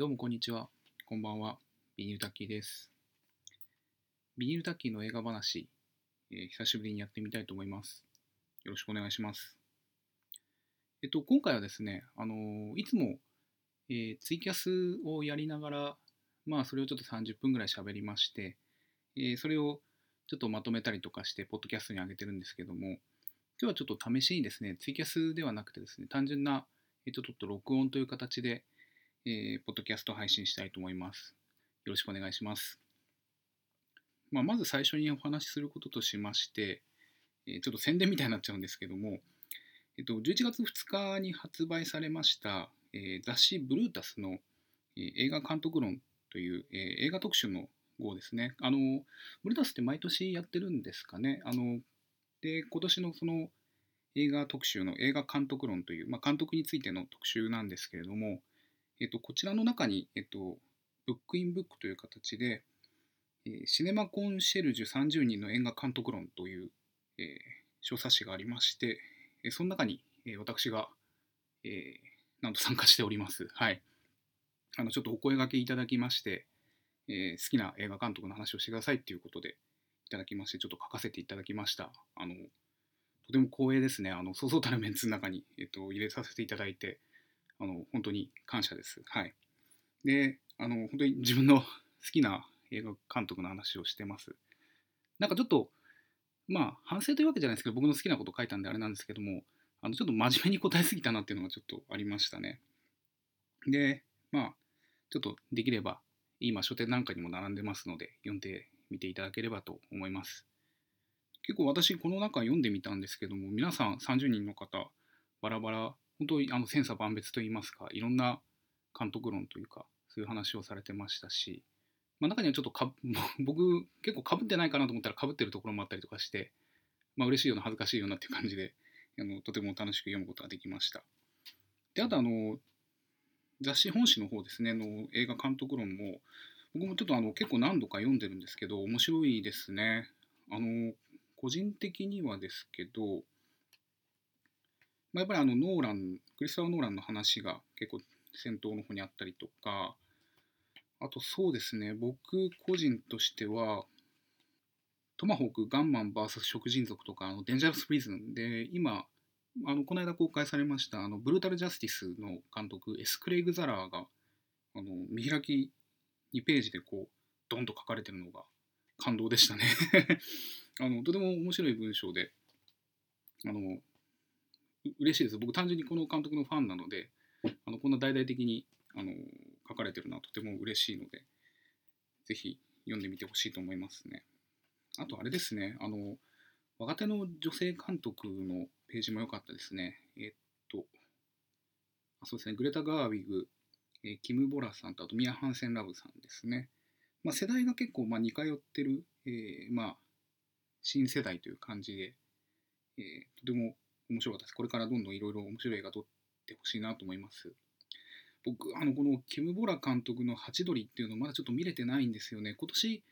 どうもこんにちは。こんばんは。ビニールタッキーです。ビニールタッキーの映画話、えー久しぶりにやってみたいと思います。よろしくお願いします。えっと、今回はですね、あのーいつも、えーツイキャスをやりながら、まあ、それをちょっと30分ぐらい喋りまして、えそれをちょっとまとめたりとかして、ポッドキャストに上げてるんですけども、今日はちょっと試しにですね、ツイキャスではなくてですね、単純な、えっと、ちょっと録音という形で、えーポッドキャスト配信したいと思います。よろしくお願いします。まあ、まず最初にお話しすることとしまして、えーちょっと宣伝みたいになっちゃうんですけども、えっと、11月2日に発売されました、えー雑誌ブルータスの、えー映画監督論という、えー映画特集の号ですね。あの、ブルータスって毎年やってるんですかね。あの、で、今年のその映画特集の映画監督論という、まあ、監督についての特集なんですけれども、えっと、こちらの中に、えっと、ブックインブックという形で、えーシネマコンシェルジュ30人の映画監督論という、えー小冊子がありまして、えーその中に、えー私が、えーなんと参加しております。はい。あの、ちょっとお声掛けいただきまして、えー好きな映画監督の話をしてくださいっていうことでいただきまして、ちょっと書かせていただきました。あの、とても光栄ですね。あの、そうそうたるメンツの中に、えっと、入れさせていただいて、あの、本当に感謝です。はい。で、あの、本当に自分の 好きな映画監督の話をしてます。なんかちょっと、まあ、反省というわけじゃないですけど、僕の好きなこと書いたんであれなんですけども、あの、ちょっと真面目に答えすぎたなっていうのがちょっとありましたね。で、まあ、ちょっとできれば、今書店なんかにも並んでますので、読んでみていただければと思います。結構私、この中読んでみたんですけども、皆さん30人の方、バラバラ、本当にあの千差万別といいますか、いろんな監督論というか、そういう話をされてましたし、まあ、中にはちょっとか 僕、結構かぶってないかなと思ったらかぶってるところもあったりとかして、まあ嬉しいような恥ずかしいようなっていう感じで、あのとても楽しく読むことができました。で、あとあの、雑誌本誌の方ですね、の映画監督論も、僕もちょっとあの結構何度か読んでるんですけど、面白いですね。あの、個人的にはですけど、まあ、やっぱりあのノーラン、クリスタル・ノーランの話が結構先頭の方にあったりとか、あとそうですね、僕個人としては、トマホーク、ガンマン VS 食人族とか、あのデンジャラス・プリズンで、今、あのこの間公開されましたあのブルータル・ジャスティスの監督、エス・クレイグ・ザラーがあの見開き2ページでこう、ドンと書かれてるのが感動でしたね あの。とても面白い文章で、あの嬉しいです。僕単純にこの監督のファンなので、あのこんな大々的にあの書かれてるのはとても嬉しいので、ぜひ読んでみてほしいと思いますね。あとあれですね、あの若手の女性監督のページも良かったですね。えっと、あそうですね、グレタ・ガーウィグ、えーキム・ボラさんとあとミア・ハンセン・ラブさんですね。まあ、世代が結構まあ似通ってる、えーまあ、新世代という感じで、えーとても面白かったです。これからどんどんいろいろ面白い映画撮ってほしいなと思います。僕、あの、このキム・ボラ監督のハチドリっていうのまだちょっと見れてないんですよね。今年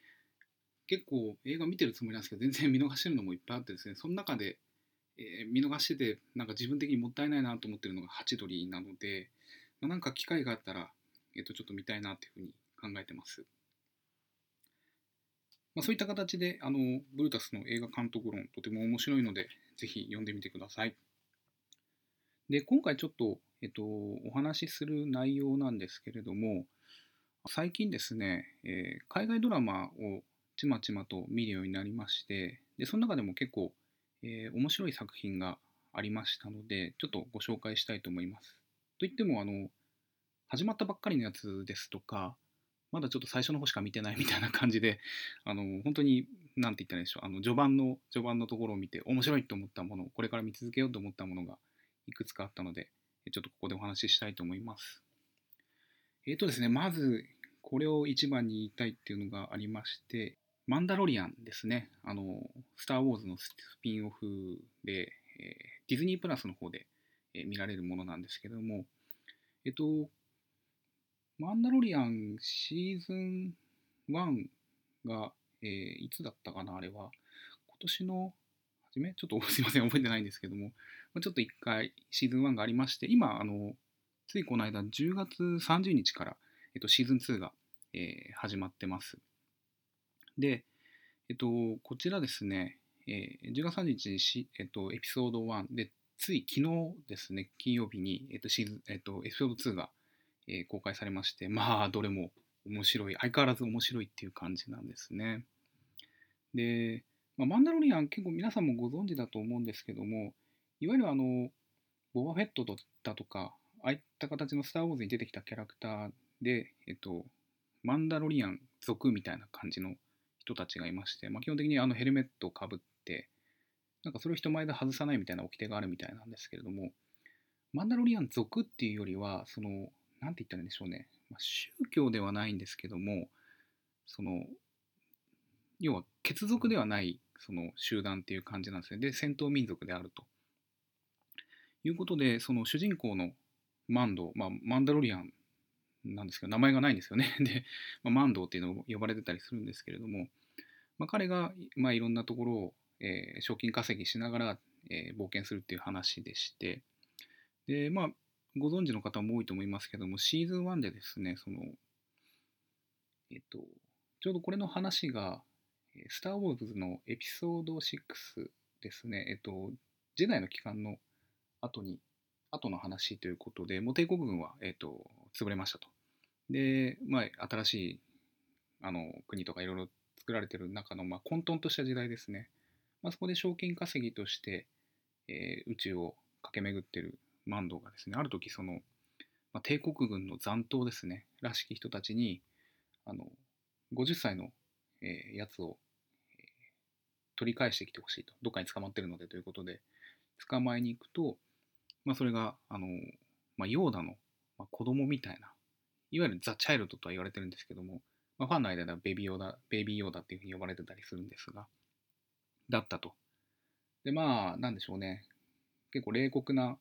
結構映画見てるつもりなんですけど、全然見逃してるのもいっぱいあってですね、その中で、えー見逃してて、なんか自分的にもったいないなと思ってるのがハチドリなので、まあ、なんか機会があったら、えっ、と、ちょっと見たいなっていうふうに考えてます。まあ、そういった形で、あの、ブルータスの映画監督論、とても面白いので、ぜひ読んでみてください。で、今回ちょっと、えっと、お話しする内容なんですけれども、最近ですね、えー海外ドラマをちまちまと見るようになりまして、で、その中でも結構、えー面白い作品がありましたので、ちょっとご紹介したいと思います。といっても、あの、始まったばっかりのやつですとか、まだちょっと最初の方しか見てないみたいな感じで、あの、本当に、なんて言ったらいいでしょう、あの、序盤の、序盤のところを見て、面白いと思ったもの、これから見続けようと思ったものがいくつかあったので、ちょっとここでお話ししたいと思います。えっ、とですね、まず、これを一番に言いたいっていうのがありまして、マンダロリアンですね。あの、スター・ウォーズのスピンオフで、えディズニープラスの方で、え見られるものなんですけども、えっと、マンダロリアンシーズン1が、えーいつだったかな、あれは。今年の初め？ちょっと すいません、覚えてないんですけども、まあちょっと一回シーズン1がありまして、今、あの、ついこの間10月30日から、えっと、シーズン2が、えー始まってます。で、えっと、こちらですね、えー10月30日にし、えっと、エピソード1で、つい昨日ですね、金曜日に、えっと、シーズン、えっと、エピソード2が、え公開されまして、まあ、どれも面白い、相変わらず面白いっていう感じなんですね。で、まあ、マンダロリアン結構皆さんもご存知だと思うんですけども、いわゆるあの、ボバフェットだとか、ああいった形のスター・ウォーズに出てきたキャラクターで、えっと、マンダロリアン族みたいな感じの人たちがいまして、まあ、基本的にあのヘルメットをかぶって、なんかそれを人前で外さないみたいな掟があるみたいなんですけれども、マンダロリアン族っていうよりは、その、なんて言ったんでしょうね、まあ、宗教ではないんですけども、その、要は血族ではないその集団っていう感じなんですね。で、戦闘民族であると。いうことで、その主人公のマンド、まあ、マンダロリアンなんですけど、名前がないんですよね。で、まあ、マンドっていうのを呼ばれてたりするんですけれども、まあ、彼が、まあ、いろんなところを、えー賞金稼ぎしながら、えー冒険するっていう話でして、で、まあ、ご存知の方も多いと思いますけども、シーズン1でですね、その、えっと、ちょうどこれの話が、スター・ウォーズのエピソード6ですね、えっと、ジェダイの帰還の後に、後の話ということで、もう帝国軍は、えっと、潰れましたと。で、まあ、新しいあの国とかいろいろ作られてる中の、まあ、混沌とした時代ですね。まあ、そこで賞金稼ぎとして、えー宇宙を駆け巡ってるマンドがですね、ある時その、まあ、帝国軍の残党ですね、らしき人たちに、あの、50歳の、えーやつを、えー取り返してきてほしいと。どっかに捕まってるのでということで、捕まえに行くと、まあ、それが、あの、まあ、ヨーダの、まあ、子供みたいな、いわゆるザ・チャイルドとは言われてるんですけども、まあ、ファンの間ではベビーヨーダ、ベビーヨーダっていうふうに呼ばれてたりするんですが、だったと。で、まあ、なんでしょうね。結構冷酷な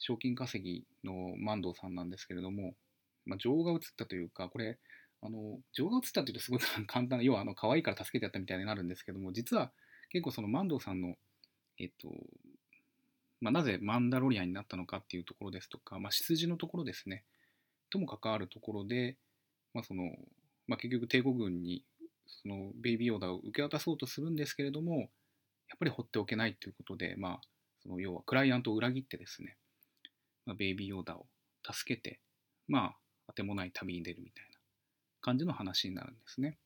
賞金稼ぎの万堂さんなんですけれども、まあ、情が移ったというか、これ、あの、情が移ったっていうとすごい簡単な、要はあの、可愛いから助けてやったみたいになるんですけども、実は結構その万堂さんの、えっと、まあ、なぜマンダロリアンになったのかっていうところですとか、まあ、出自のところですね、とも関わるところで、まあそのまあ、結局帝国軍にそのベイビーヨーダーを受け渡そうとするんですけれども、やっぱり放っておけないということで、まあ、その要はクライアントを裏切ってですね、まあ、ベイビーヨーダを助けて、まあ、あてもない旅に出るみたいな感じの話になるんですね。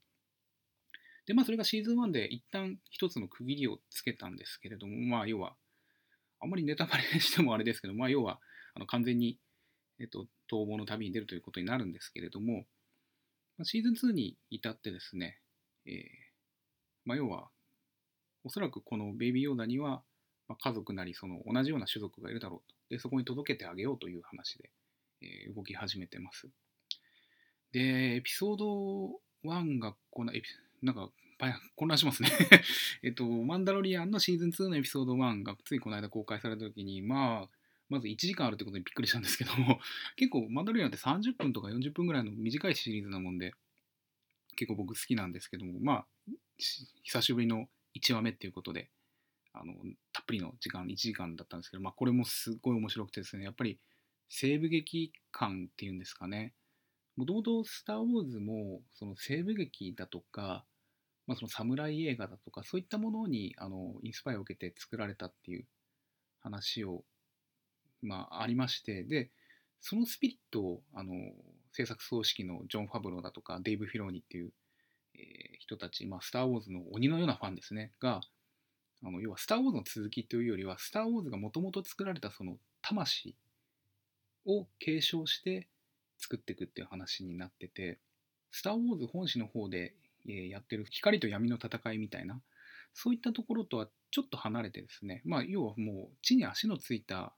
で、まあ、それがシーズン1で一旦一つの区切りをつけたんですけれども、まあ、要は、あんまりネタバレしてもあれですけど、まあ、要は、あの完全に、えっと、逃亡の旅に出るということになるんですけれども、まシーズン2に至ってですね、えーまあ、要は、おそらくこのベイビーヨーダには、まあ、家族なりその同じような種族がいるだろうと。で、そこに届けてあげようという話で、えー動き始めてます。で、エピソード1がこのエピ、なんか、混乱しますね。えっと、マンダロリアンのシーズン2のエピソード1がついこの間公開された時に、まあ、まず1時間あるってことにびっくりしたんですけども、結構マンダロリアンって30分とか40分ぐらいの短いシリーズなもんで、結構僕好きなんですけども、まあ、久しぶりの1話目っていうことで、あの、りの時間、1時間だったんですけど、まあ、これもすごい面白くてですね、やっぱり西部劇感っていうんですかね、もともとスター・ウォーズも、その西部劇だとか、まあ、その侍映画だとか、そういったものにあのインスパイアを受けて作られたっていう話を、まあ、ありまして、で、そのスピリットをあの制作総指揮のジョン・ファブローだとか、デイブ・フィローニっていう、えー人たち、まあ、スター・ウォーズの鬼のようなファンですね、が、あの要はスター・ウォーズの続きというよりは、スター・ウォーズがもともと作られたその魂を継承して作っていくっていう話になってて、スター・ウォーズ本誌の方でやってる光と闇の戦いみたいな、そういったところとはちょっと離れてですね、まあ、要はもう地に足のついた、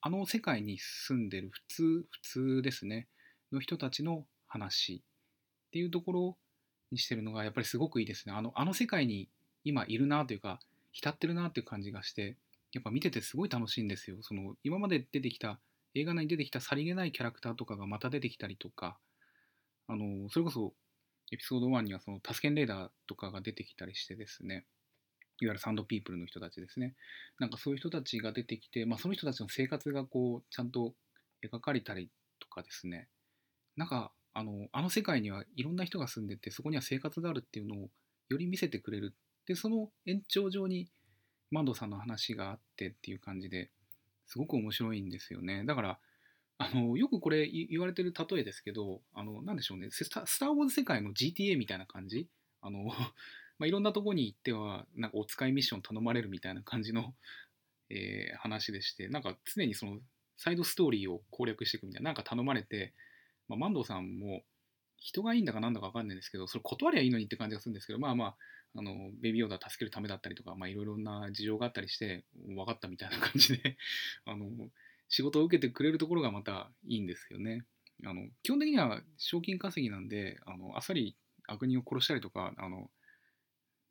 あの世界に住んでる普通、普通ですね、の人たちの話っていうところにしてるのがやっぱりすごくいいですね。あのあの世界に今いるなというか、浸ってるなっていう感じがして、やっぱ見ててすごい楽しいんですよ。その今まで出てきた、映画内に出てきたさりげないキャラクターとかがまた出てきたりとか、あのそれこそエピソード1にはそのタスケンレーダーとかが出てきたりしてですね、いわゆるサンドピープルの人たちですね。なんかそういう人たちが出てきて、まあ、その人たちの生活がこうちゃんと描かれたりとかですね、なんかあのあの世界にはいろんな人が住んでてそこには生活があるっていうのをより見せてくれるでその延長上に万藤さんの話があってっていう感じですごく面白いんですよね。だからあのよくこれ言われてる例えですけどあのなんでしょうね。スター・ウォーズ世界の GTA みたいな感じ？あの、まあ、いろんなとこに行ってはなんかお使いミッション頼まれるみたいな感じの、えー、話でしてなんか常にそのサイドストーリーを攻略していくみたいななんか頼まれて、まあ、万藤さんも人がいいんだかなんだか分かんないんですけどそれ断りゃいいのにって感じがするんですけどまあまああのベビーオーダー助けるためだったりとか、まあ、いろいろな事情があったりして分かったみたいな感じで あの仕事を受けてくれるところがまたいいんですよね。あの基本的には賞金稼ぎなんであのあっさり悪人を殺したりとかあの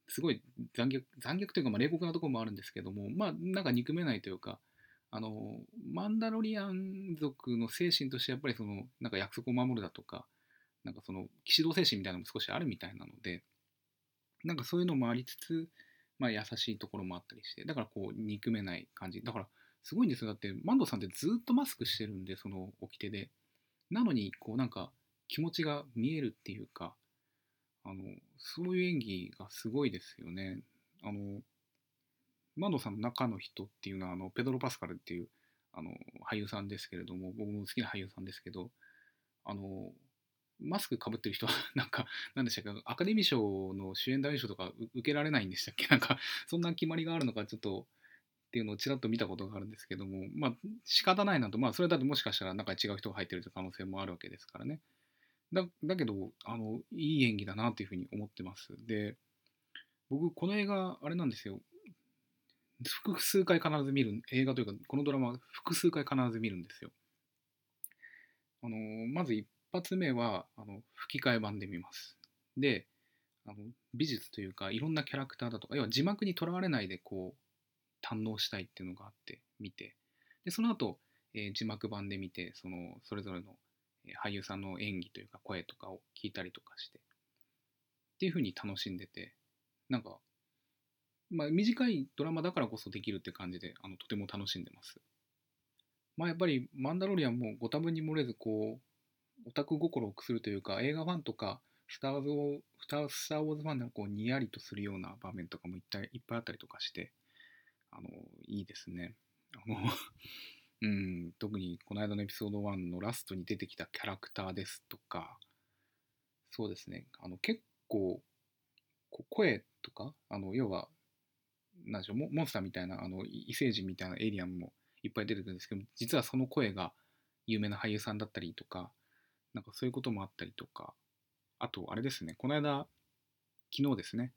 すごい残虐残虐というか、まあ、冷酷なところもあるんですけどもまあなんか憎めないというかあのマンダロリアン族の精神としてやっぱりそのなんか約束を守るだとかなんかその騎士道精神みたいなのも少しあるみたいなのでなんかそういうのもありつつ、まあ、優しいところもあったりしてだからこう憎めない感じ。だからすごいんですよ。だってマンドさんってずっとマスクしてるんでその掟で。なのにこうなんか気持ちが見えるっていうかあのそういう演技がすごいですよね。あのマンドさんの中の人っていうのはあのペドロ・パスカルっていうあの俳優さんですけれども僕も好きな俳優さんですけどあのマスクかぶってる人は、なんか、なんでしたっけ、アカデミー賞の主演男優賞とか受けられないんでしたっけ？なんか、そんな決まりがあるのか、ちょっと、っていうのをちらっと見たことがあるんですけども、まあ、仕方ないなと、まあ、それだともしかしたら、なんか違う人が入ってるという可能性もあるわけですからね。だだけど、あの、いい演技だなというふうに思ってます。で、僕、この映画、あれなんですよ。複数回必ず見る、映画というか、このドラマ、複数回必ず見るんですよ。あのまず発目はあの吹き替え版で見ます。で、あの美術というかいろんなキャラクターだとか、要は字幕にとらわれないでこう堪能したいっていうのがあって見て、でその後、えー、字幕版で見て、そのそれぞれの俳優さんの演技というか声とかを聞いたりとかして、っていう風に楽しんでて、なんか、まあ、短いドラマだからこそできるって感じで、あのとても楽しんでます。まあやっぱりマンダロリアンもご多分に漏れずこうオタク心をくするというか、映画ファンとか、スター・ウォーズスター・ウォーズファンでこうにやりとするような場面とかもいっぱいいっぱいあったりとかして、あの、いいですね。あの うん、特にこの間のエピソード1のラストに出てきたキャラクターですとか、そうですね、あの結構、声とか、あの要は、なんでしょう、モンスターみたいな、あの異星人みたいなエイリアンもいっぱい出てくるんですけど、実はその声が有名な俳優さんだったりとか、なんかそういうこともあったりとか、あと、あれですね、この間、昨日ですね、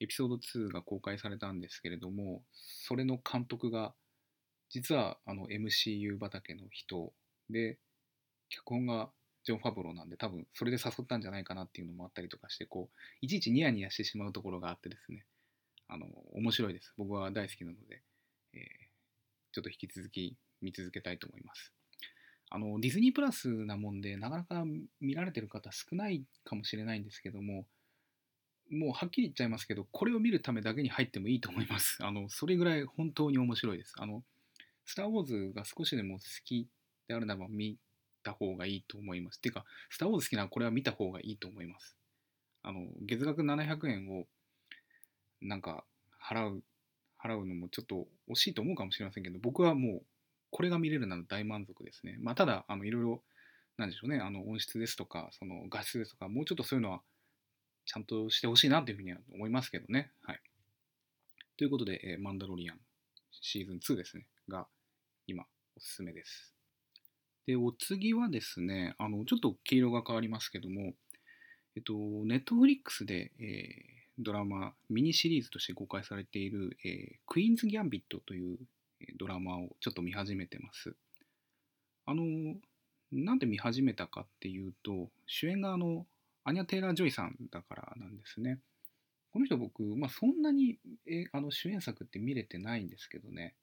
エピソード2が公開されたんですけれども、それの監督が、実はあの MCU 畑の人で、脚本がジョン・ファブローなんで、多分それで誘ったんじゃないかなっていうのもあったりとかして、こう、いちいちニヤニヤしてしまうところがあってですね、あの、面白いです。僕は大好きなので、えー、ちょっと引き続き見続けたいと思います。あのディズニープラスなもんでなかなか見られてる方少ないかもしれないんですけどももうはっきり言っちゃいますけどこれを見るためだけに入ってもいいと思いますあのそれぐらい本当に面白いですあのスター・ウォーズが少しでも好きであるならば見た方がいいと思います。ていうか、スター・ウォーズ好きならこれは見た方がいいと思います。あの、月額700円をなんか払う、払うのもちょっと惜しいと思うかもしれませんけど、僕はもうこれが見れるなら大満足ですね。まあ、ただ、あのいろいろ、なんでしょうね、あの音質ですとか、その画質ですとか、もうちょっとそういうのはちゃんとしてほしいなというふうには思いますけどね。はい。ということで、えー、マンダロリアンシーズン2ですね、が今おすすめです。で、お次はですね、あのちょっと黄色が変わりますけども、えっと、ネットフリックスで、えー、ドラマ、ミニシリーズとして公開されている、えー、クイーンズ・ギャンビットというドラマをちょっと見始めてます。あの、なんで見始めたかっていうと、主演があの、アニャ・テイラー・ジョイさんだからなんですね。この人僕、まあ、そんなにえあの主演作って見れてないんですけどね、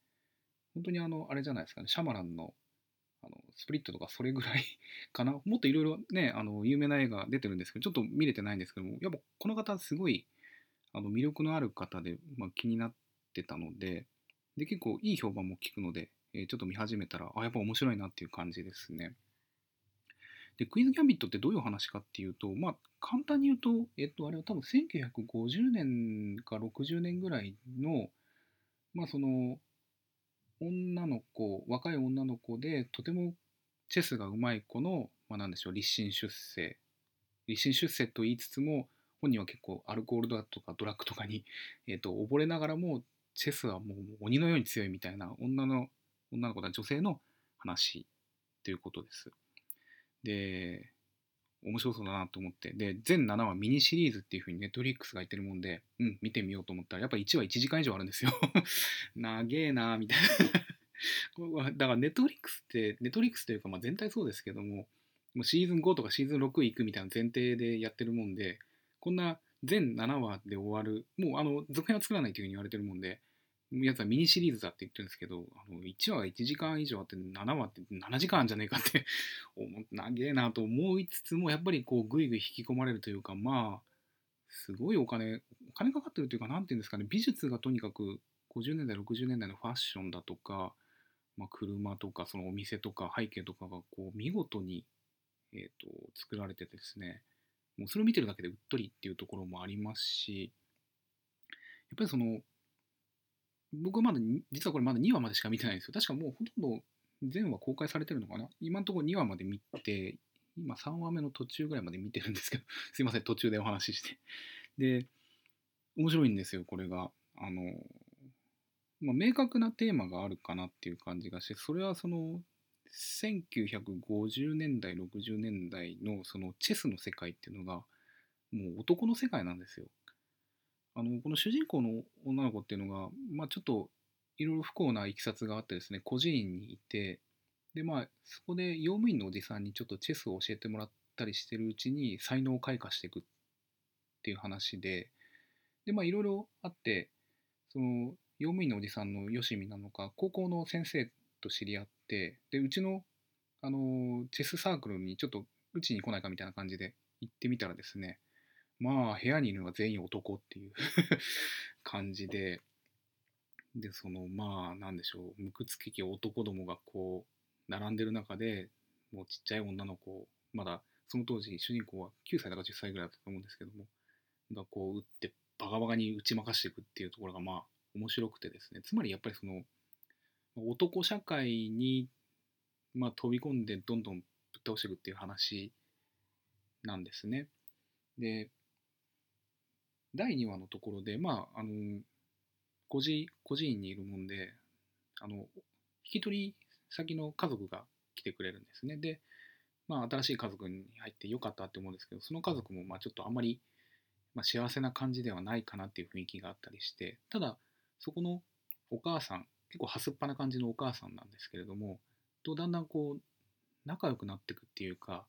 本当にあの、あれじゃないですかね、シャマランのあのスプリットとかそれぐらい かな。もっといろいろね、あの有名な映画出てるんですけど、ちょっと見れてないんですけども、やっぱこの方すごいあの魅力のある方で、まあ、気になってたので、で、結構いい評判も聞くので、えー、ちょっと見始めたら、あ、やっぱ面白いなっていう感じですね。で、クイズ・ギャンビットってどういう話かっていうと、まあ、簡単に言うと、えっと、あれは多分1950年か60年ぐらいの、まあ、その、女の子、若い女の子で、とてもチェスが上手い子の、まあ、なんでしょう、立身出世。立身出世と言いつつも、本人は結構アルコールだとかドラッグとかに、えーと、溺れながらもチェスはもう鬼のように強いみたいな女の女の子だ女性の話ということです。で面白そうだなと思って。で全7話ミニシリーズっていう風にネットリックスが言ってるもんでうん見てみようと思ったらやっぱ1話1時間以上あるんですよ。長えなみたいな。だからネットリックスってネットリックスというかまあ全体そうですけどももうシーズン5とかシーズン6行くみたいな前提でやってるもんでこんな全7話で終わる、もうあの続編は作らないというふうに言われてるもんで、やつはミニシリーズだって言ってるんですけど、あの1話が1時間以上あって7話って7時間あんじゃねえかって思長えなと思いつつも、やっぱりこうぐいぐい引き込まれるというか、まあ、すごいお金、お金かかってるというか、なんていうんですかね、美術がとにかく50年代、60年代のファッションだとか、まあ、車とか、そのお店とか背景とかがこう見事に、えーと作られててですね、もうそれを見てるだけでうっとりっていうところもありますし、やっぱりその、僕はまだ、実はこれまだ2話までしか見てないんですよ。確かもうほとんど全話公開されてるのかな？今のところ2話まで見て、今3話目の途中ぐらいまで見てるんですけど、すいません、途中でお話しして。で、面白いんですよ、これが。あの、まあ、明確なテーマがあるかなっていう感じがして、それはその、1950年代60年代のそのチェスの世界っていうのがもう男の世界なんですよ。あのこの主人公の女の子っていうのが、まあ、ちょっといろいろ不幸ないきさつがあってですね孤児院にいてでまあそこで用務員のおじさんにちょっとチェスを教えてもらったりしてるうちに才能を開花していくっていう話ででまあいろいろあってその用務員のおじさんのよしみなのか高校の先生と知り合ってでうちのあのチェスサークルにちょっとうちに来ないかみたいな感じで行ってみたらですねまあ部屋にいるのが全員男っていう 感じで。でそのまあなんでしょう。むくつきき男どもがこう並んでる中でもうちっちゃい女の子まだその当時主人公は9歳だか10歳ぐらいだったと思うんですけどもがこう打ってバカバカに打ち負かしていくっていうところがまあ面白くてですね。つまりやっぱりその男社会に、まあ、飛び込んでどんどんぶっ倒していくっていう話なんですね。で、第2話のところで、まあ、あの、孤児、孤児院にいるもんで、あの、引き取り先の家族が来てくれるんですね。で、まあ、新しい家族に入ってよかったって思うんですけど、その家族も、まあ、ちょっとあんまり、まあ、幸せな感じではないかなっていう雰囲気があったりして、ただ、そこのお母さん、結構はすっぱな感じのお母さんなんですけれどもとだんだんこう仲良くなっていくっていうか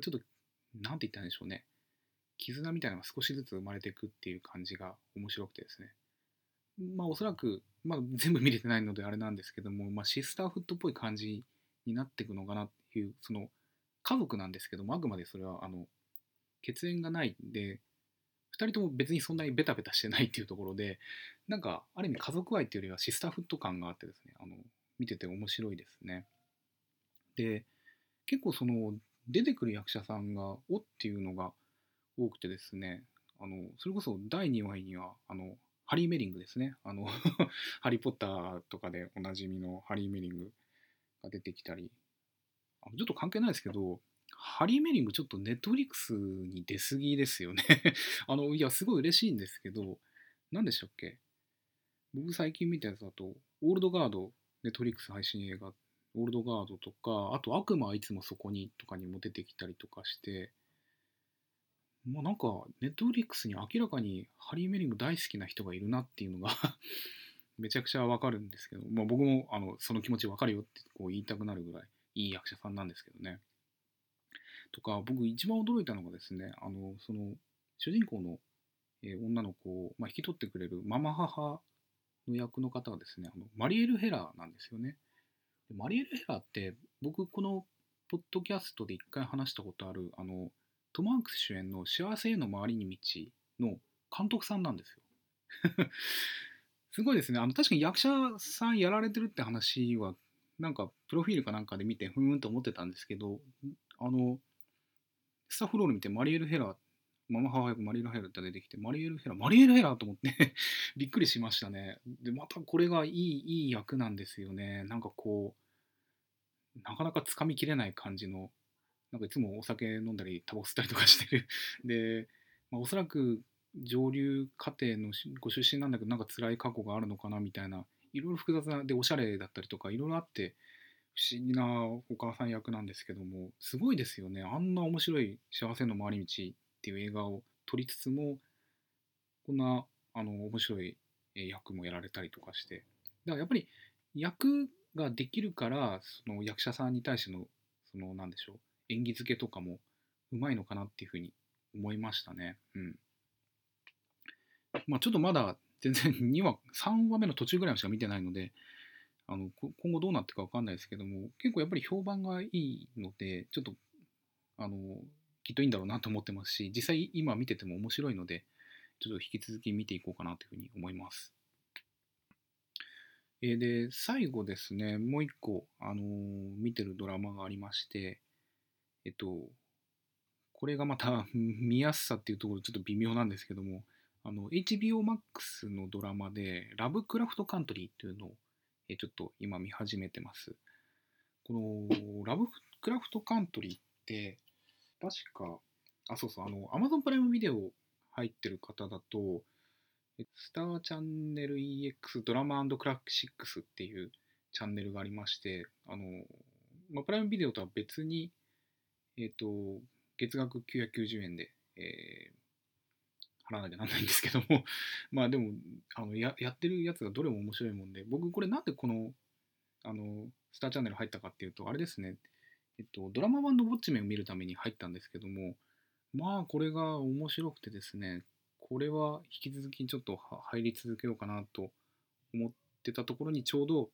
ちょっと何て言ったんでしょうね絆みたいなのが少しずつ生まれていくっていう感じが面白くてですね。まあおそらく、まあ、全部見れてないのであれなんですけども、まあ、シスターフットっぽい感じになっていくのかなっていうその家族なんですけどもあくまでそれはあの血縁がないんで2人とも別にそんなにベタベタしてないっていうところでなんかある意味家族愛っていうよりはシスターフット感があってですねあの見てて面白いですね。で結構その出てくる役者さんがおっていうのが多くてですねあのそれこそ第2話にはあのハリー・メリングですね。あの ハリー・ポッターとかでおなじみのハリー・メリングが出てきたり。ちょっと関係ないですけどハリー・メリングちょっとネットフリックスに出過ぎですよね。あの、いや、すごい嬉しいんですけど、何でしたっけ？僕最近見たやつだと、オールドガード、ネットフリックス配信映画、オールドガードとか、あと悪魔はいつもそこにとかにも出てきたりとかして、もうなんか、ネットフリックスに明らかにハリー・メリング大好きな人がいるなっていうのが めちゃくちゃわかるんですけど、まあ、僕もあのその気持ちわかるよってこう言いたくなるぐらいいい役者さんなんですけどね。とか、僕一番驚いたのがですね、あの、その、主人公の、え、女の子を、まあ、引き取ってくれるママ母の役の方はですね、あのマリエル・ヘラーなんですよね。マリエル・ヘラーって、僕このポッドキャストで一回話したことある、あの、トム・ハンクス主演の幸せへの回りに道の監督さんなんですよ。すごいですね。あの確かに役者さんやられてるって話は、なんかプロフィールかなんかで見て、ふーんと思ってたんですけど、あの、スタッフロール見てマリエル・ヘラー、ママ母役マリエル・ヘラーって出てきて、マリエル・ヘラー、マリエル・ヘラーと思って びっくりしましたね。で、またこれがいい、いい役なんですよね。なんかこう、なかなかつかみきれない感じの、なんかいつもお酒飲んだり、タバコ吸ったりとかしてる。で、まあ、おそらく上流家庭のご出身なんだけど、なんか辛い過去があるのかなみたいな、いろいろ複雑な、で、おしゃれだったりとか、いろいろあって、不思議なお母さん役なんですけども、すごいですよね。あんな面白い幸せの回り道っていう映画を撮りつつも、こんなあの面白い役もやられたりとかして。だからやっぱり役ができるから、その役者さんに対しての、そのなんでしょう、演技付けとかもうまいのかなっていうふうに思いましたね。うん。まあちょっとまだ全然 2話、3話目の途中ぐらいしか見てないので、あの今後どうなっていくか分かんないですけども、結構やっぱり評判がいいので、ちょっとあのきっといいんだろうなと思ってますし、実際今見てても面白いので、ちょっと引き続き見ていこうかなというふうに思います。えー、で、最後ですね、もう一個、あのー、見てるドラマがありまして、えっと、これがまた 見やすさっていうところちょっと微妙なんですけども、あの、HBO Max のドラマで、ラブクラフトカントリーっていうのを、えちょっと今見始めてます。この、ラブクラフトカントリーって、確か、あ、そうそう、あの、Amazon プライムビデオ入ってる方だと、スターチャンネル EX ドラマクラシックスっていうチャンネルがありまして、あの、まあ、プライムビデオとは別に、えっ、ー、と、月額990円で、えー、払わなきゃなんないんですけども。まあでもあのや、やってるやつがどれも面白いもんで、僕これなんでこの、あの、スターチャンネル入ったかっていうと、あれですね、えっと、ドラマ版のウォッチメンを見るために入ったんですけども、まあ、これが面白くてですね、これは引き続きちょっと入り続けようかなと思ってたところにちょうど、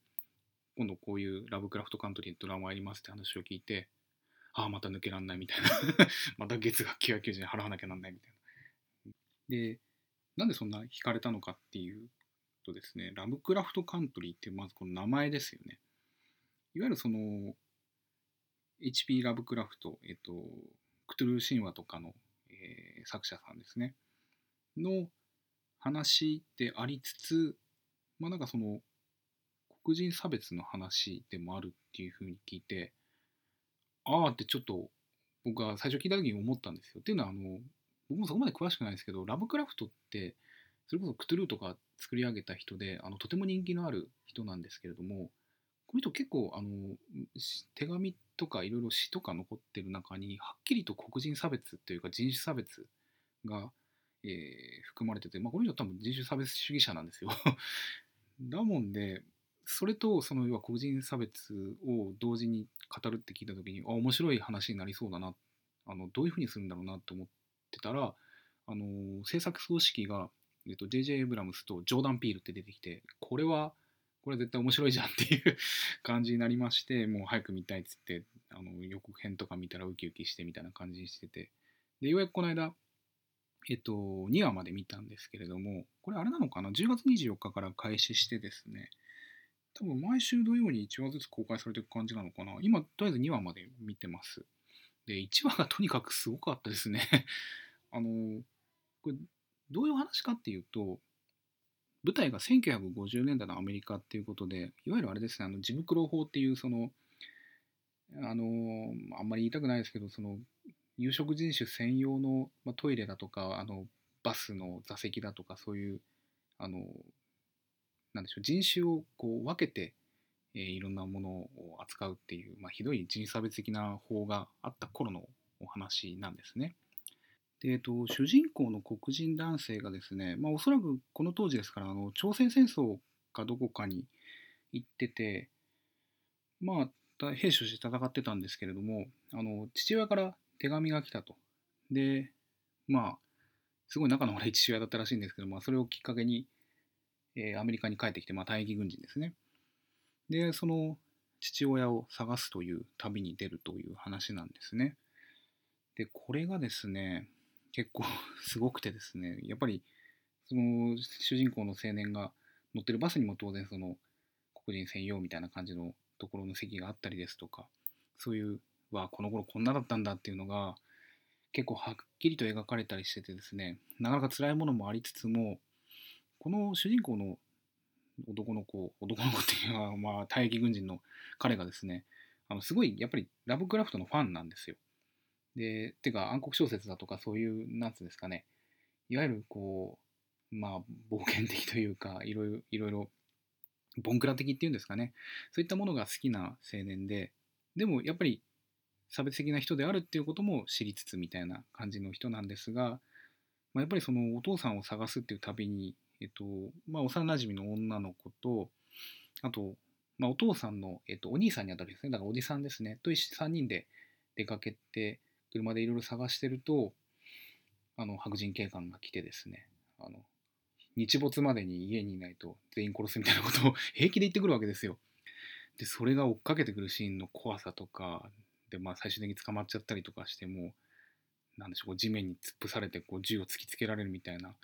今度こういうラブクラフトカントリーのドラマありますって話を聞いて、ああ、また抜けらんないみたいな また月額990円払わなきゃなんないみたいな。で、なんでそんな惹かれたのかっていうとですね、ラブクラフトカントリーってまずこの名前ですよね。いわゆるその、H.P. ラブクラフト、えっと、クトゥルー神話とかの、えー、作者さんですね、の話でありつつ、まあなんかその、黒人差別の話でもあるっていうふうに聞いて、ああってちょっと僕は最初聞いた時に思ったんですよ。っていうのは、あの、僕もそこまで詳しくないですけど、ラブクラフトって、それこそクトゥルーとか作り上げた人で、あのとても人気のある人なんですけれども、この人結構あの手紙とかいろいろ詩とか残ってる中にはっきりと黒人差別というか人種差別が、えー、含まれてて、まあ、この人多分人種差別主義者なんですよ だもんでそれとその要は黒人差別を同時に語るって聞いた時にあ面白い話になりそうだなあのどういうふうにするんだろうなと思ってたらあの制作組織が、えっと、J.J. エイブラムスとジョーダン・ピールって出てきてこれはこれ絶対面白いじゃんっていう 感じになりまして、もう早く見たいっつって、あの予告編とか見たらウキウキしてみたいな感じにしてて、で、ようやくこの間、えっと、2話まで見たんですけれども、これあれなのかな ?10 月24日から開始してですね、多分毎週土曜に1話ずつ公開されていく感じなのかな今、とりあえず2話まで見てます。で、1話がとにかくすごかったですね あの、これ、どういう話かっていうと、舞台が1950年代のアメリカっていうことで、いわゆるあれですね、あのジムクロ法っていう、その、あの、あんまり言いたくないですけど、その、有色人種専用の、まトイレだとか、あの、バスの座席だとか、そういう、あの、なんでしょう、人種をこう分けて、えー、いろんなものを扱うっていう、まあ、ひどい人種差別的な法があった頃のお話なんですね。で、えっと、主人公の黒人男性がですね、まあ、おそらくこの当時ですからあの朝鮮戦争かどこかに行っててまあ兵士として戦ってたんですけれどもあの父親から手紙が来たとでまあすごい仲の悪い父親だったらしいんですけど、まあ、それをきっかけに、えー、アメリカに帰ってきて、まあ、退役軍人ですね。でその父親を探すという旅に出るという話なんですね。でこれがですね結構 すごくてですねやっぱりその主人公の青年が乗ってるバスにも当然その黒人専用みたいな感じのところの席があったりですとかそういうわこの頃こんなだったんだっていうのが結構はっきりと描かれたりしててですねなかなか辛いものもありつつもこの主人公の男の子男の子っていうのは、まあ、退役軍人の彼がですねあのすごいやっぱりラブクラフトのファンなんですよ。でてか暗黒小説だとかそういうなんつうんですかねいわゆるこうまあ冒険的というかいろいろいろいろボンクラ的っていうんですかねそういったものが好きな青年ででもやっぱり差別的な人であるっていうことも知りつつみたいな感じの人なんですが、まあ、やっぱりそのお父さんを探すっていう旅に、えっとまあ、幼なじみの女の子とあと、まあ、お父さんの、えっと、お兄さんにあたるですね。だからおじさんですね。と3人で出かけて車でいろいろ探してるとあの白人警官が来てですね。あの日没までに家にいないと全員殺すみたいなことを 平気で言ってくるわけですよ。でそれが追っかけてくるシーンの怖さとかで、まあ、最終的に捕まっちゃったりとかしてもなんでしょう地面に突っ伏されてこう銃を突きつけられるみたいな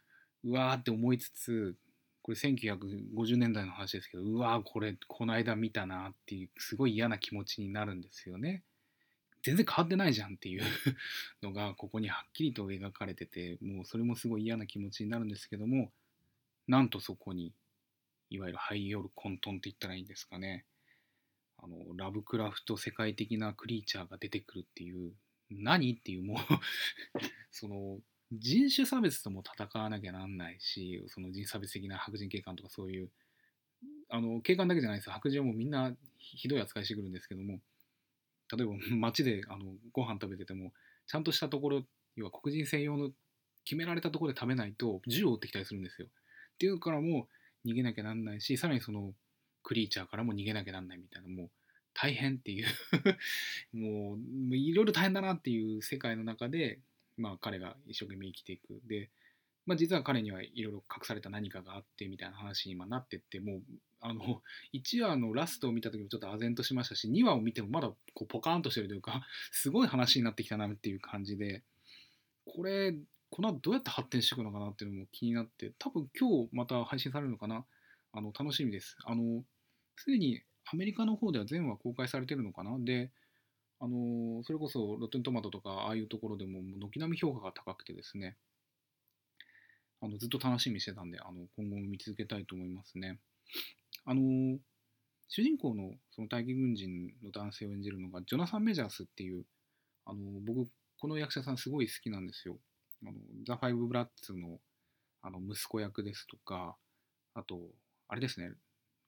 うわーって思いつつこれ1950年代の話ですけどうわーこれこの間見たなっていうすごい嫌な気持ちになるんですよね。全然変わってないじゃんっていう のがここにはっきりと描かれててもうそれもすごい嫌な気持ちになるんですけどもなんとそこにいわゆるハイヨル混沌って言ったらいいんですかねあのラブクラフト世界的なクリーチャーが出てくるっていう何っていうもう その人種差別とも戦わなきゃなんないしその人差別的な白人警官とかそういうあの警官だけじゃないです白人はもうみんなひどい扱いしてくるんですけども例えば 街であのご飯食べててもちゃんとしたところ要は黒人専用の決められたところで食べないと銃を撃ってきたりするんですよ。っていうからも逃げなきゃなんないしさらにそのクリーチャーからも逃げなきゃなんないみたいなもう大変っていう もういろいろ大変だなっていう世界の中で、まあ、彼が一生懸命生きていく。で、まあ、実は彼にはいろいろ隠された何かがあってみたいな話に今なってってもうあの 1話のラストを見た時もちょっと唖然としましたし2話を見てもまだこうポカーンとしてるというか すごい話になってきたなっていう感じでこれこの後どうやって発展していくのかなっていうのも気になって多分今日また配信されるのかな。あの楽しみです。あのすでにアメリカの方では全話公開されてるのかな。で、あのそれこそロッテントマトとかああいうところでも軒並み評価が高くてですね、あのずっと楽しみにしてたんで、あの今後も見続けたいと思いますね。あの主人公のその大義軍人の男性を演じるのがジョナサン・メジャースっていう、あの僕、この役者さんすごい好きなんですよ。あのザ・ファイブ・ブラッツのあの息子役ですとか、あと、あれですね、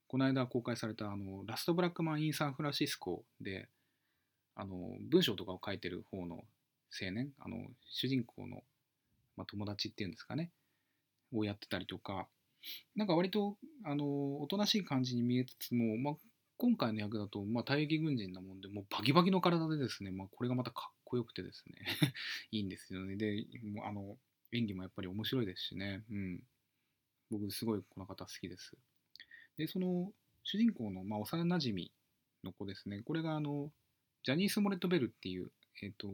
この間公開されたあのラストブラックマン・イン・サンフランシスコであの文章とかを書いてる方の青年あの主人公の、まあ、友達っていうんですかねをやってたりとかなんか割とあのおとなしい感じに見えつつも、まあ、今回の役だと、まあ、退役軍人なもんでもうバキバキの体でですね、まあ、これがまたかっこよくてですね いいんですよね。であの演技もやっぱり面白いですしね、うん、僕すごいこの方好きです。で、その主人公の、まあ、幼なじみの子ですね。これがあの、ジャニース・モレット・ベルっていう、えっ、ー、と、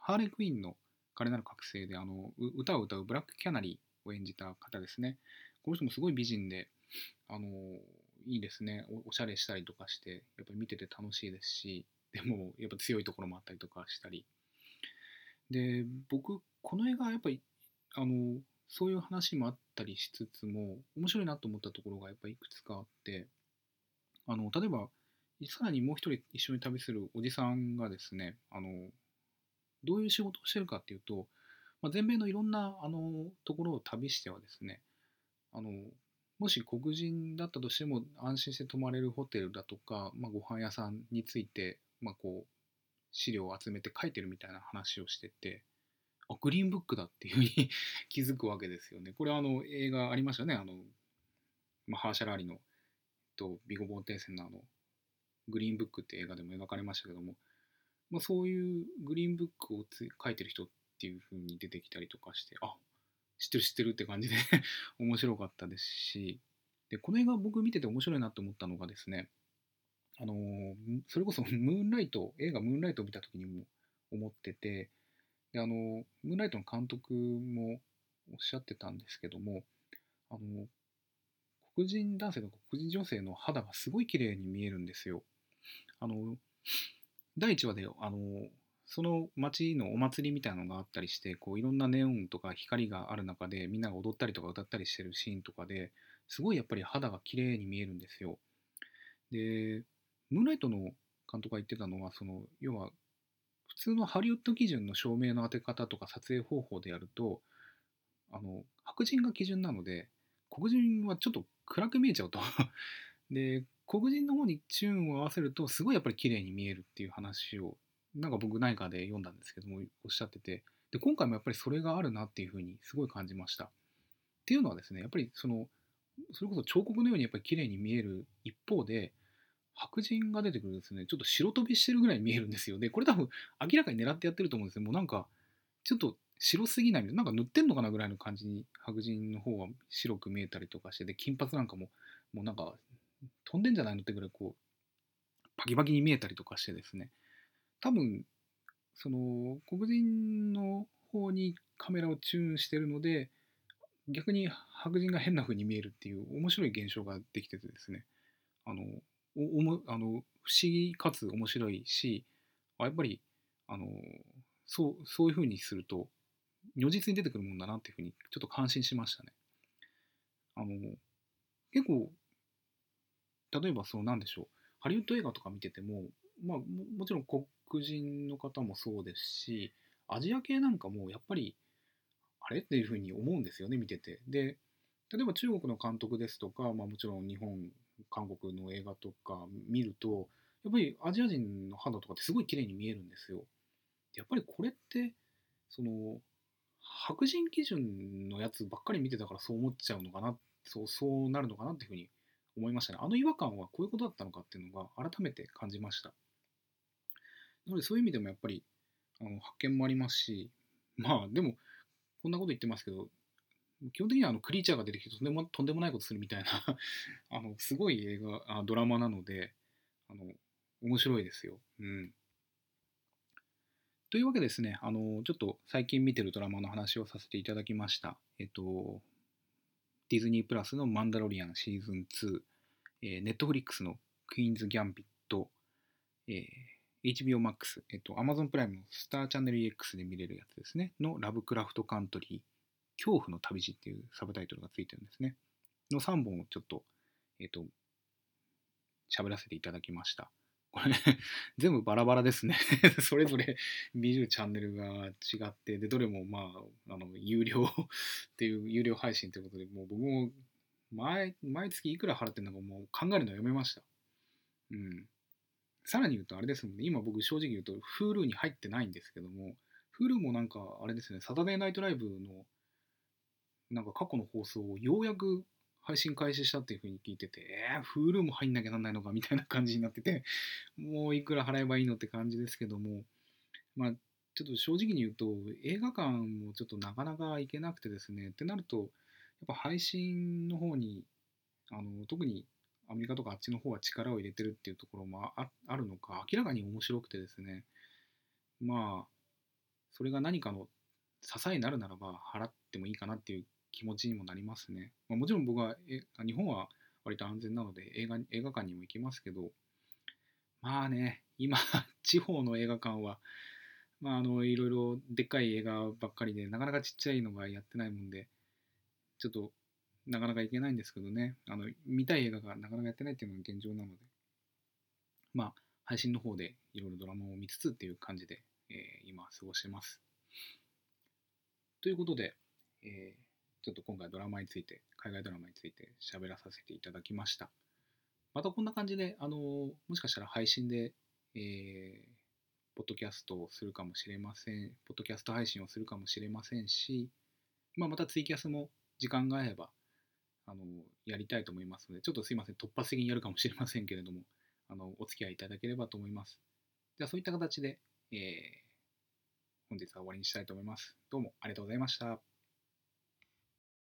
ハーレクイーンの彼なる覚醒であの歌を歌うブラック・キャナリーを演じた方ですね。この人もすごい美人で、あの、いいですねお。おしゃれしたりとかして、やっぱり見てて楽しいですし、でも、やっぱ強いところもあったりとかしたり。で、僕、この映画、やっぱり、あの、そういう話もあったりしつつも面白いなと思ったところがやっぱいくつかあってあの例えばさらにもう一人一緒に旅するおじさんがですねあのどういう仕事をしてるかっていうと、まあ、全米のいろんなあのところを旅してはですねあのもし黒人だったとしても安心して泊まれるホテルだとか、まあ、ご飯屋さんについて、まあ、こう資料を集めて書いてるみたいな話をしててあグリーンブックだっていうふうに 気づくわけですよね。これはあの映画ありましたね。あの、まあ、ハーシャラーリの、と、ビゴ・ボーテーセンのあの、グリーンブックって映画でも描かれましたけども、まあ、そういうグリーンブックをつ書いてる人っていうふうに出てきたりとかして、あ知ってる知ってるって感じで 面白かったですし、で、この映画僕見てて面白いなと思ったのがですね、あのそれこそムーンライト、映画ムーンライトを見た時にも思ってて、であのムーンライトの監督もおっしゃってたんですけどもあの黒人男性と黒人女性の肌がすごい綺麗に見えるんですよ。あの第1話であのその街のお祭りみたいなのがあったりしてこういろんなネオンとか光がある中でみんなが踊ったりとか歌ったりしてるシーンとかですごいやっぱり肌が綺麗に見えるんですよ。でムーンライトの監督が言ってたのはその要は普通のハリウッド基準の照明の当て方とか撮影方法でやるとあの白人が基準なので黒人はちょっと暗く見えちゃうと で黒人の方にチューンを合わせるとすごいやっぱり綺麗に見えるっていう話をなんか僕内科で読んだんですけどもおっしゃってて。で今回もやっぱりそれがあるなっていうふうにすごい感じました。っていうのはですねやっぱりそのそれこそ彫刻のようにやっぱり綺麗に見える一方で白人が出てくるとですねちょっと白飛びしてるぐらい見えるんですよ。でこれ多分明らかに狙ってやってると思うんですよ。もうなんかちょっと白すぎないなんか塗ってんのかなぐらいの感じに白人の方は白く見えたりとかしてで金髪なんかももうなんか飛んでんじゃないのってぐらいこうバキバキに見えたりとかしてですね多分その黒人の方にカメラをチューンしてるので逆に白人が変な風に見えるっていう面白い現象ができててですねあのおもあの不思議かつ面白いしやっぱりあのそうそういう風にすると如実に出てくるもんだなっていう風にちょっと感心しましたね。あの結構例えばそうなんでしょうハリウッド映画とか見てても、まあ、ももちろん黒人の方もそうですしアジア系なんかもやっぱりあれっていうふうに思うんですよね見てて。で例えば中国の監督ですとか、まあ、もちろん日本韓国の映画とか見るとやっぱりアジア人の肌とかってすごい綺麗に見えるんですよ。やっぱりこれってその白人基準のやつばっかり見てたからそう思っちゃうのかなそうそうなるのかなっていうふうに思いましたね。あの違和感はこういうことだったのかっていうのが改めて感じました。なのでそういう意味でもやっぱりあの発見もありますし、まあでもこんなこと言ってますけど、基本的にはあのクリーチャーが出てきてとんでもとんでもないことするみたいな あのすごい映画あドラマなのであの面白いですよ。うん。というわけですね、あのちょっと最近見てるドラマの話をさせていただきました。えっと、ディズニープラスのマンダロリアンシーズン2、えー、ネットフリックスのクイーンズ・ギャンビット、えー、HBO Max、えっと、Amazon プライムのスターチャンネル EX で見れるやつですね、のラブクラフトカントリー、恐怖の旅路っていうサブタイトルがついてるんですね。の3本をちょっと、えっと、喋らせていただきました。これ 全部バラバラですね それぞれ見るチャンネルが違って、で、どれもまあ、あの、有料 っていう、有料配信ということで、もう僕も毎毎月いくら払ってるのかもう考えるのやめました。うん。さらに言うとあれですもんね、今僕正直言うと Hulu に入ってないんですけども、Hulu もなんかあれですね、サタデーナイトライブのなんか過去の放送をようやく配信開始したっていう風に聞いてて、えー、Hulu も入んなきゃなんないのかみたいな感じになってて、もういくら払えばいいのって感じですけども、まあ、ちょっと正直に言うと、映画館もちょっとなかなか行けなくてですね、ってなると、やっぱ配信の方に、あの特にアメリカとかあっちの方は力を入れてるっていうところもああるのか、明らかに面白くてですね、まあ、それが何かの支えになるならば払ってもいいかなっていう気持ちにもなりますね。まあ、もちろん僕はえ日本は割と安全なので映画映画館にも行きますけど、まあね、今、地方の映画館は、まあ、あのいろいろでっかい映画ばっかりで、なかなかちっちゃいのがやってないもんで、ちょっとなかなか行けないんですけどね、あの見たい映画がなかなかやってないっていうのが現状なので、まあ、配信の方でいろいろドラマを見つつっていう感じで、えー、今過ごしてます。ということで、えーちょっと今回ドラマについて、海外ドラマについて喋らさせていただきました。またこんな感じで、あのもしかしたら配信で、えー、ポッドキャストをするかもしれません、ポッドキャスト配信をするかもしれませんし、まあ、またツイキャスも時間が合えば、あのやりたいと思いますので、ちょっとすいません、突発的にやるかもしれませんけれども、あのお付き合いいただければと思います。では、そういった形で、えー、本日は終わりにしたいと思います。どうもありがとうございました。